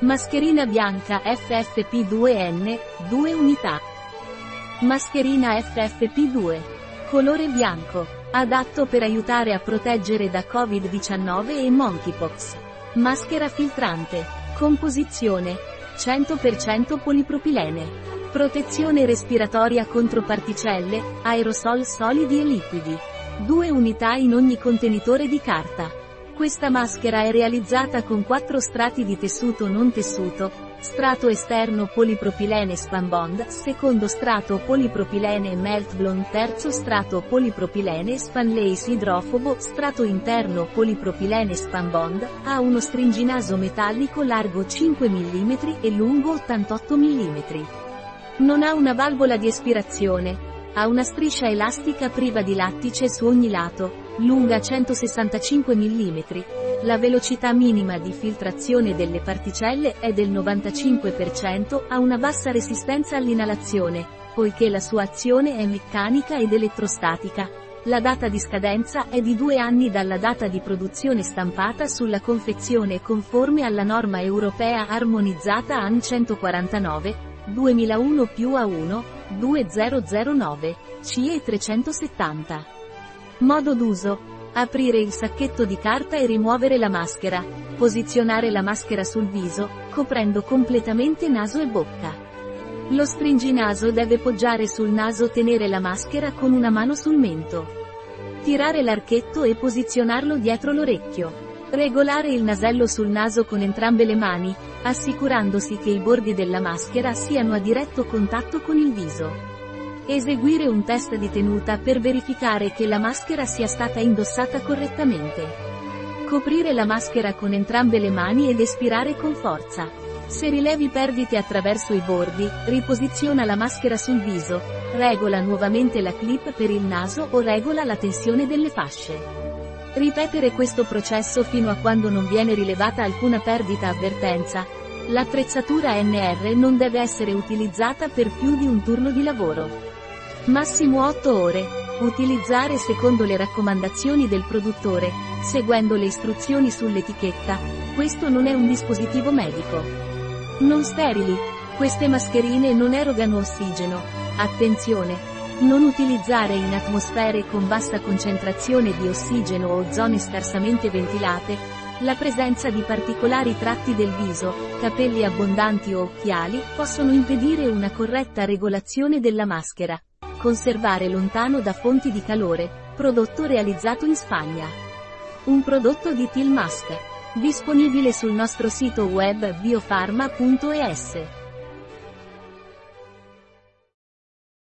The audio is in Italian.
Mascherina bianca FFP2N, 2 unità. Mascherina FFP2. Colore bianco. Adatto per aiutare a proteggere da Covid-19 e Monkeypox. Maschera filtrante. Composizione. 100% polipropilene. Protezione respiratoria contro particelle, aerosol solidi e liquidi. Due unità in ogni contenitore di carta. Questa maschera è realizzata con quattro strati di tessuto non tessuto, strato esterno polipropilene Spanbond, secondo strato polipropilene Meltblown, terzo strato polipropilene Spanlace idrofobo, strato interno polipropilene Spanbond, ha uno stringinaso metallico largo 5 mm e lungo 88 mm. Non ha una valvola di espirazione, ha una striscia elastica priva di lattice su ogni lato, lunga 165 mm. La velocità minima di filtrazione delle particelle è del 95%, ha una bassa resistenza all'inalazione, poiché la sua azione è meccanica ed elettrostatica. La data di scadenza è di due anni dalla data di produzione stampata sulla confezione conforme alla norma europea armonizzata AN 149, 2001 più A1, 2009, CE 370. Modo d'uso. Aprire il sacchetto di carta e rimuovere la maschera. Posizionare la maschera sul viso, coprendo completamente naso e bocca. Lo stringinaso deve poggiare sul naso tenere la maschera con una mano sul mento. Tirare l'archetto e posizionarlo dietro l'orecchio. Regolare il nasello sul naso con entrambe le mani, assicurandosi che i bordi della maschera siano a diretto contatto con il viso. Eseguire un test di tenuta per verificare che la maschera sia stata indossata correttamente. Coprire la maschera con entrambe le mani ed espirare con forza. Se rilevi perdite attraverso i bordi, riposiziona la maschera sul viso, regola nuovamente la clip per il naso o regola la tensione delle fasce. Ripetere questo processo fino a quando non viene rilevata alcuna perdita avvertenza. L'attrezzatura NR non deve essere utilizzata per più di un turno di lavoro. Massimo 8 ore. Utilizzare secondo le raccomandazioni del produttore, seguendo le istruzioni sull'etichetta. Questo non è un dispositivo medico. Non sterili. Queste mascherine non erogano ossigeno. Attenzione! Non utilizzare in atmosfere con bassa concentrazione di ossigeno o zone scarsamente ventilate, la presenza di particolari tratti del viso, capelli abbondanti o occhiali, possono impedire una corretta regolazione della maschera. Conservare lontano da fonti di calore, prodotto realizzato in Spagna. Un prodotto di Tilmask. Disponibile sul nostro sito web biofarma.es.